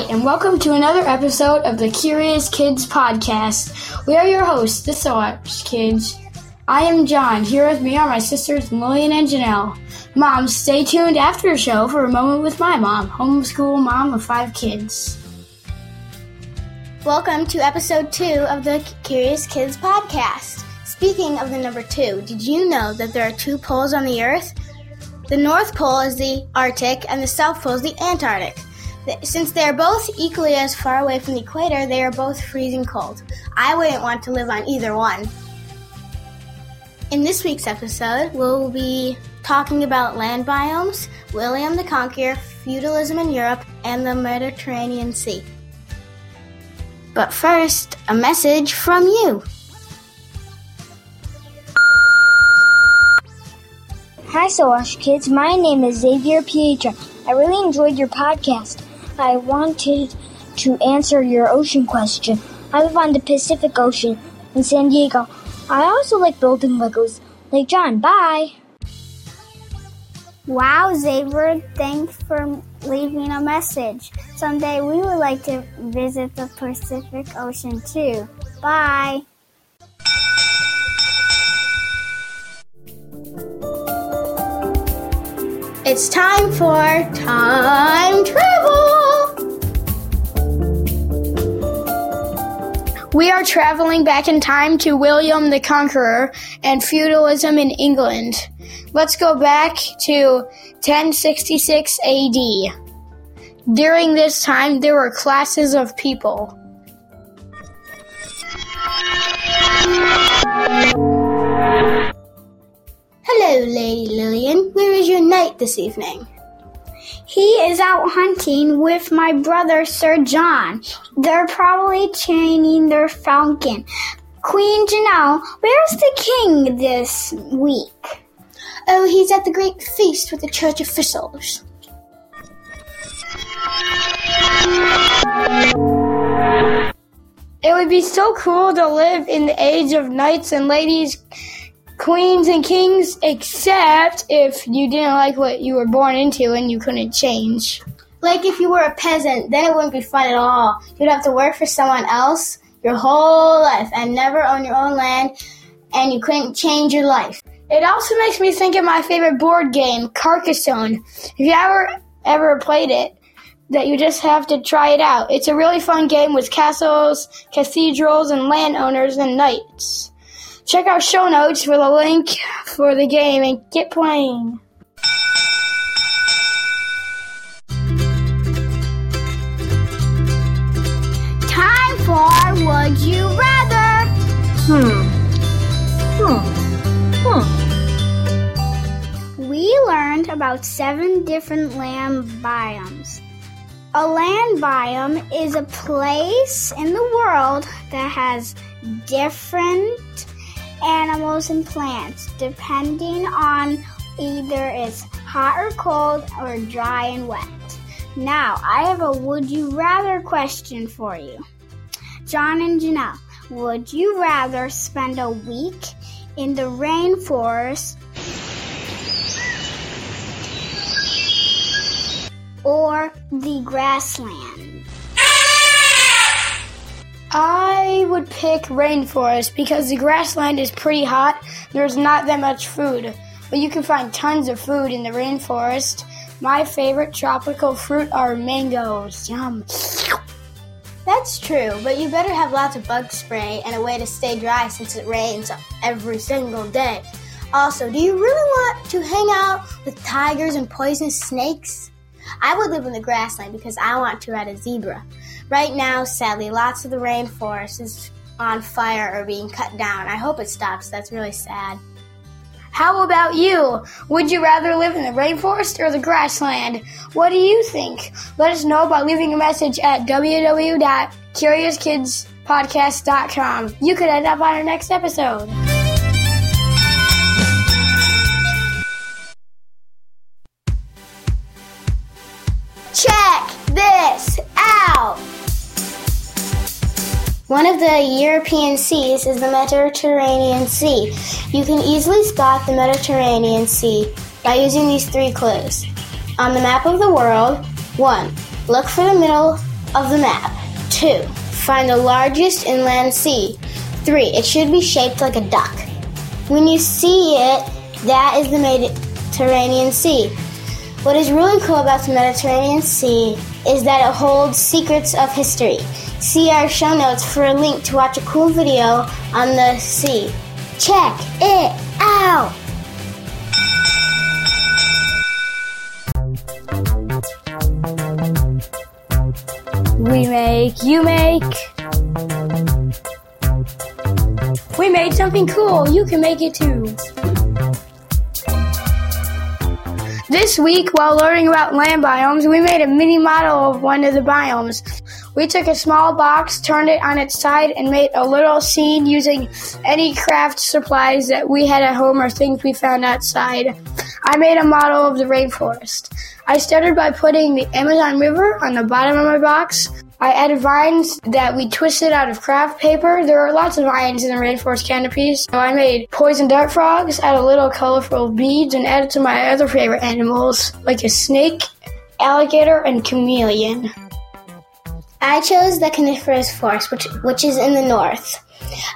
Hi, and welcome to another episode of the Curious Kids podcast. We are your hosts, the Soaps Kids. I am John. Here with me are my sisters Lillian and Janelle. Mom, stay tuned after the show for a moment with my mom, homeschool mom of five kids. Welcome to episode two of the Curious Kids podcast. Speaking of the number two, did you know that there are two poles on the Earth? The North Pole is the Arctic and the South Pole is the Antarctic. Since they are both equally as far away from the equator, they are both freezing cold. I wouldn't want to live on either one. In this week's episode, we'll be talking about land biomes, William the Conqueror, feudalism in Europe, and the Mediterranean Sea. But first, a message from you. Hi, Soash kids. My name is Xavier Pietra. I really enjoyed your podcast. I wanted to answer your ocean question. I live on the Pacific Ocean in San Diego. I also like building Legos. Like John, bye. Wow, Xavier, thanks for leaving a message. Someday we would like to visit the Pacific Ocean too. Bye. It's time for time travel. We are traveling back in time to William the Conqueror and feudalism in England. Let's go back to 1066 AD. During this time, there were classes of people. Hello, Lady Lillian. Where is your knight this evening? He is out hunting with my brother Sir John. They're probably training their falcon. Queen Janelle, where's the king this week? Oh, he's at the great feast with the church officials. It would be so cool to live in the age of knights and ladies, queens and kings, except if you didn't like what you were born into and you couldn't change. Like if you were a peasant, then it wouldn't be fun at all. You'd have to work for someone else your whole life and never own your own land, and you couldn't change your life. It also makes me think of my favorite board game, Carcassonne. If you ever ever played it, that you just have to try it out. It's a really fun game with castles, cathedrals, and landowners and knights. Check out show notes for the link for the game and get playing. Time for Would You Rather? Hmm. Hmm. Hmm. We learned about seven different land biomes. A land biome is a place in the world that has different animals and plants depending on either it's hot or cold or dry and wet. Now, I have a would you rather question for you. John and Janelle, would you rather spend a week in the rainforest or the grassland? I would pick rainforest because the grassland is pretty hot. There's not that much food, but you can find tons of food in the rainforest. My favorite tropical fruit are mangoes. Yum. That's true, but you better have lots of bug spray and a way to stay dry since it rains every single day. Also, do you really want to hang out with tigers and poisonous snakes? I would live in the grassland because I want to ride a zebra. Right now, sadly, lots of the rainforest is on fire or being cut down. I hope it stops. That's really sad. How about you? Would you rather live in the rainforest or the grassland? What do you think? Let us know by leaving a message at www.curiouskidspodcast.com. You could end up on our next episode. One of the European seas is the Mediterranean Sea. You can easily spot the Mediterranean Sea by using these three clues. On the map of the world, 1. Look for the middle of the map. 2. Find the largest inland sea. 3. It should be shaped like a duck. When you see it, that is the Mediterranean Sea. What is really cool about the Mediterranean Sea is that it holds secrets of history. See our show notes for a link to watch a cool video on the sea. Check it out! We make, you make. We made something cool. You can make it too. This week, while learning about land biomes, we made a mini model of one of the biomes. We took a small box, turned it on its side, and made a little scene using any craft supplies that we had at home or things we found outside. I made a model of the rainforest. I started by putting the Amazon River on the bottom of my box. I added vines that we twisted out of craft paper. There are lots of vines in the rainforest canopies. So I made poison dart frogs, added little colorful beads, and added to my other favorite animals, like a snake, alligator, and chameleon. I chose the coniferous forest, which, which is in the north.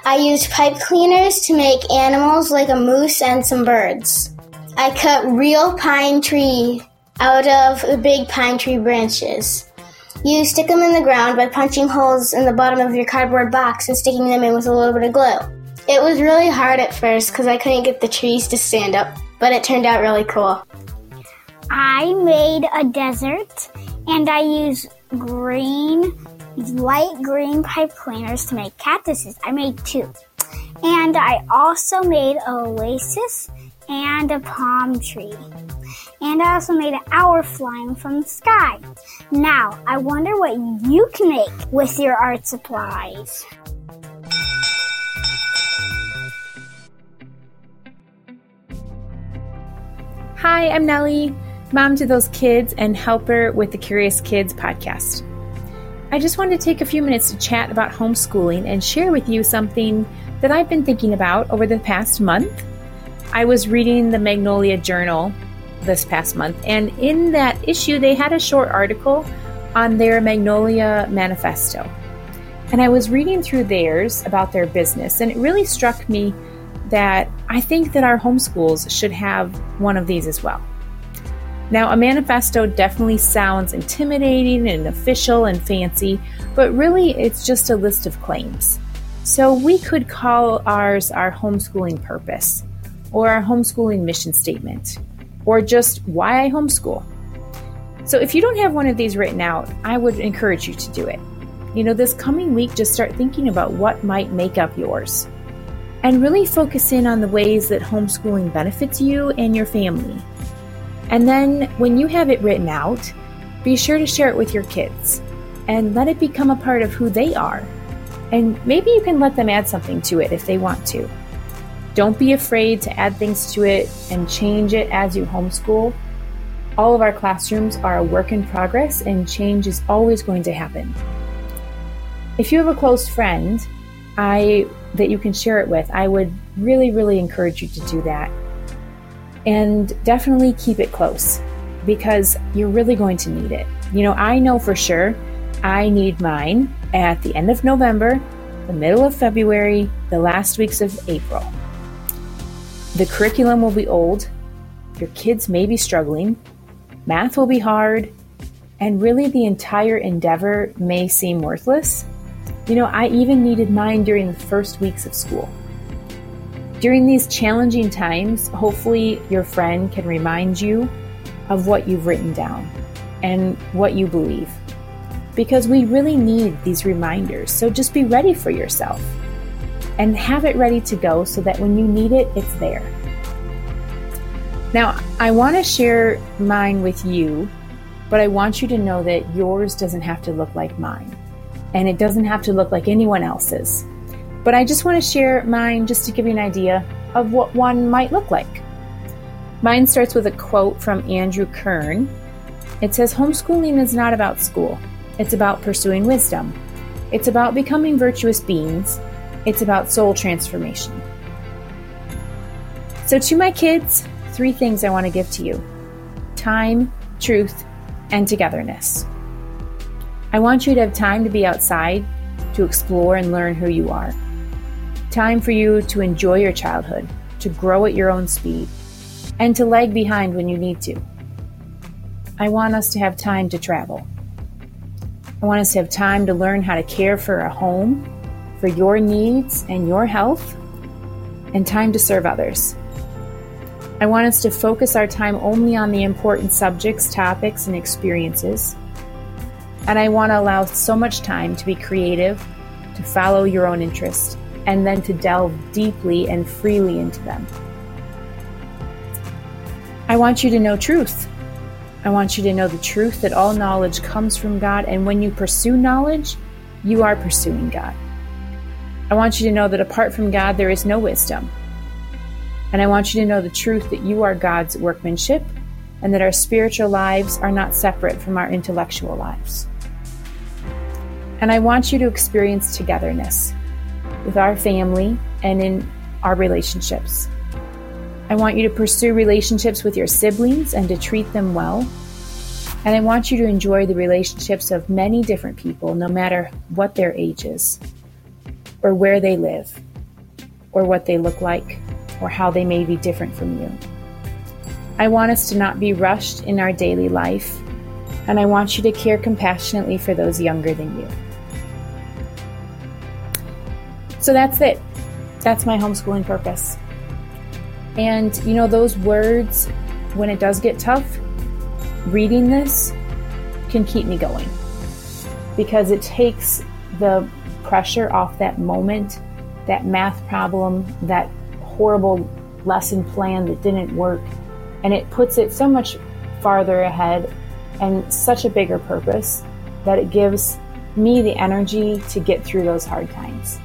I used pipe cleaners to make animals like a moose and some birds. I cut real pine tree out of the big pine tree branches. You stick them in the ground by punching holes in the bottom of your cardboard box and sticking them in with a little bit of glue. It was really hard at first because I couldn't get the trees to stand up, but it turned out really cool. I made a desert and I used green, light green pipe cleaners to make cactuses. I made two. And I also made a oasis and a palm tree. And I also made an hour flying from the sky. Now, I wonder what you can make with your art supplies. Hi, I'm Nellie, mom to those kids and helper with the Curious Kids podcast. I just wanted to take a few minutes to chat about homeschooling and share with you something that I've been thinking about over the past month. I was reading the Magnolia Journal this past month, and in that issue, they had a short article on their Magnolia Manifesto. And I was reading through theirs about their business, and it really struck me that I think that our homeschools should have one of these as well. Now, a manifesto definitely sounds intimidating and official and fancy, but really it's just a list of claims. So we could call ours our homeschooling purpose, or our homeschooling mission statement, or just why I homeschool. So if you don't have one of these written out, I would encourage you to do it. You know, this coming week, just start thinking about what might make up yours and really focus in on the ways that homeschooling benefits you and your family. And then when you have it written out, be sure to share it with your kids and let it become a part of who they are. And maybe you can let them add something to it if they want to. Don't be afraid to add things to it and change it as you homeschool. All of our classrooms are a work in progress and change is always going to happen. If you have a close friend, I that you can share it with, I would really really encourage you to do that. And definitely keep it close because you're really going to need it. You know, I know for sure I need mine at the end of November, the middle of February, the last weeks of April. The curriculum will be old, your kids may be struggling, math will be hard, and really the entire endeavor may seem worthless. You know, I even needed mine during the first weeks of school. During these challenging times, hopefully your friend can remind you of what you've written down and what you believe. Because we really need these reminders, so just be ready for yourself and have it ready to go so that when you need it, it's there. Now, I want to share mine with you, but I want you to know that yours doesn't have to look like mine, and it doesn't have to look like anyone else's. But I just want to share mine just to give you an idea of what one might look like. Mine starts with a quote from Andrew Kern. It says, Homeschooling is not about school, it's about pursuing wisdom. It's about becoming virtuous beings. It's about soul transformation. So, to my kids, three things I want to give to you time, truth, and togetherness. I want you to have time to be outside, to explore and learn who you are. Time for you to enjoy your childhood, to grow at your own speed, and to lag behind when you need to. I want us to have time to travel. I want us to have time to learn how to care for a home, for your needs and your health, and time to serve others. I want us to focus our time only on the important subjects, topics, and experiences. And I want to allow so much time to be creative, to follow your own interest, and then to delve deeply and freely into them. I want you to know truth. I want you to know the truth that all knowledge comes from God, and when you pursue knowledge, you are pursuing God. I want you to know that apart from God, there is no wisdom. And I want you to know the truth that you are God's workmanship and that our spiritual lives are not separate from our intellectual lives. And I want you to experience togetherness with our family and in our relationships. I want you to pursue relationships with your siblings and to treat them well. And I want you to enjoy the relationships of many different people, no matter what their age is, or where they live, or what they look like, or how they may be different from you. I want us to not be rushed in our daily life, and I want you to care compassionately for those younger than you. So that's it. That's my homeschooling purpose. And you know, those words, when it does get tough, reading this can keep me going because it takes the pressure off that moment, that math problem, that horrible lesson plan that didn't work, and it puts it so much farther ahead and such a bigger purpose that it gives me the energy to get through those hard times.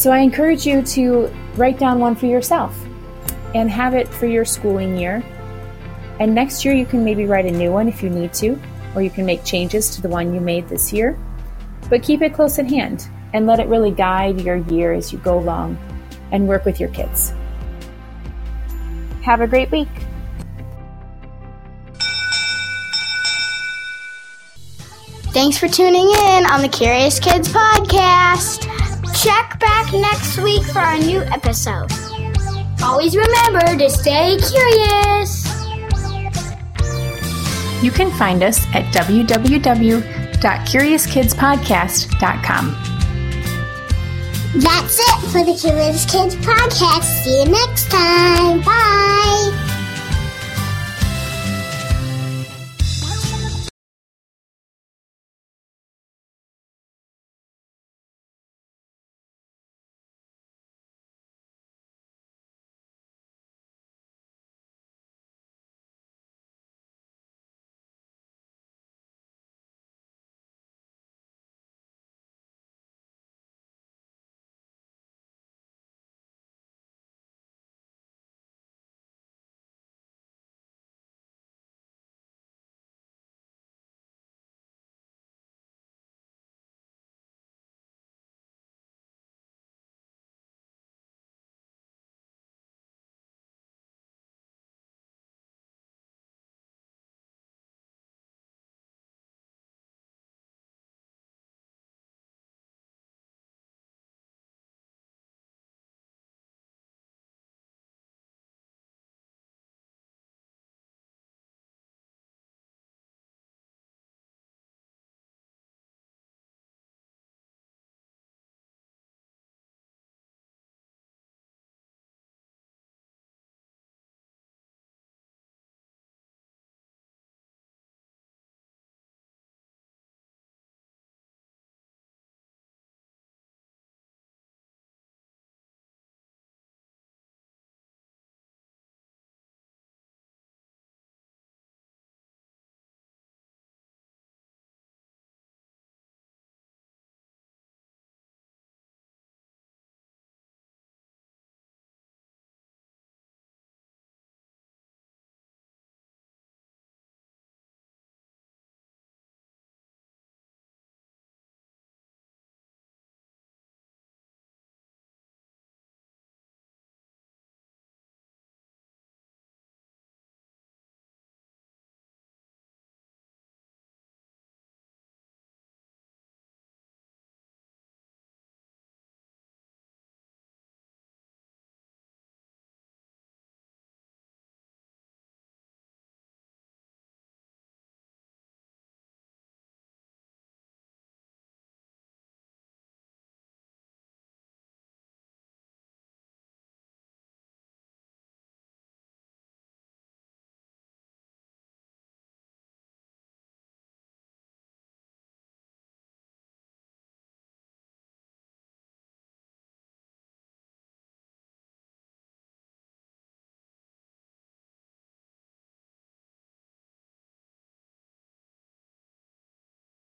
So I encourage you to write down one for yourself and have it for your schooling year. And next year, you can maybe write a new one if you need to, or you can make changes to the one you made this year. But keep it close at hand and let it really guide your year as you go along and work with your kids. Have a great week. Thanks for tuning in on the Curious Kids podcast. Check back next week for our new episode. Always remember to stay curious. You can find us at www.curiouskidspodcast.com. That's it for the Curious Kids podcast. See you next time. Bye.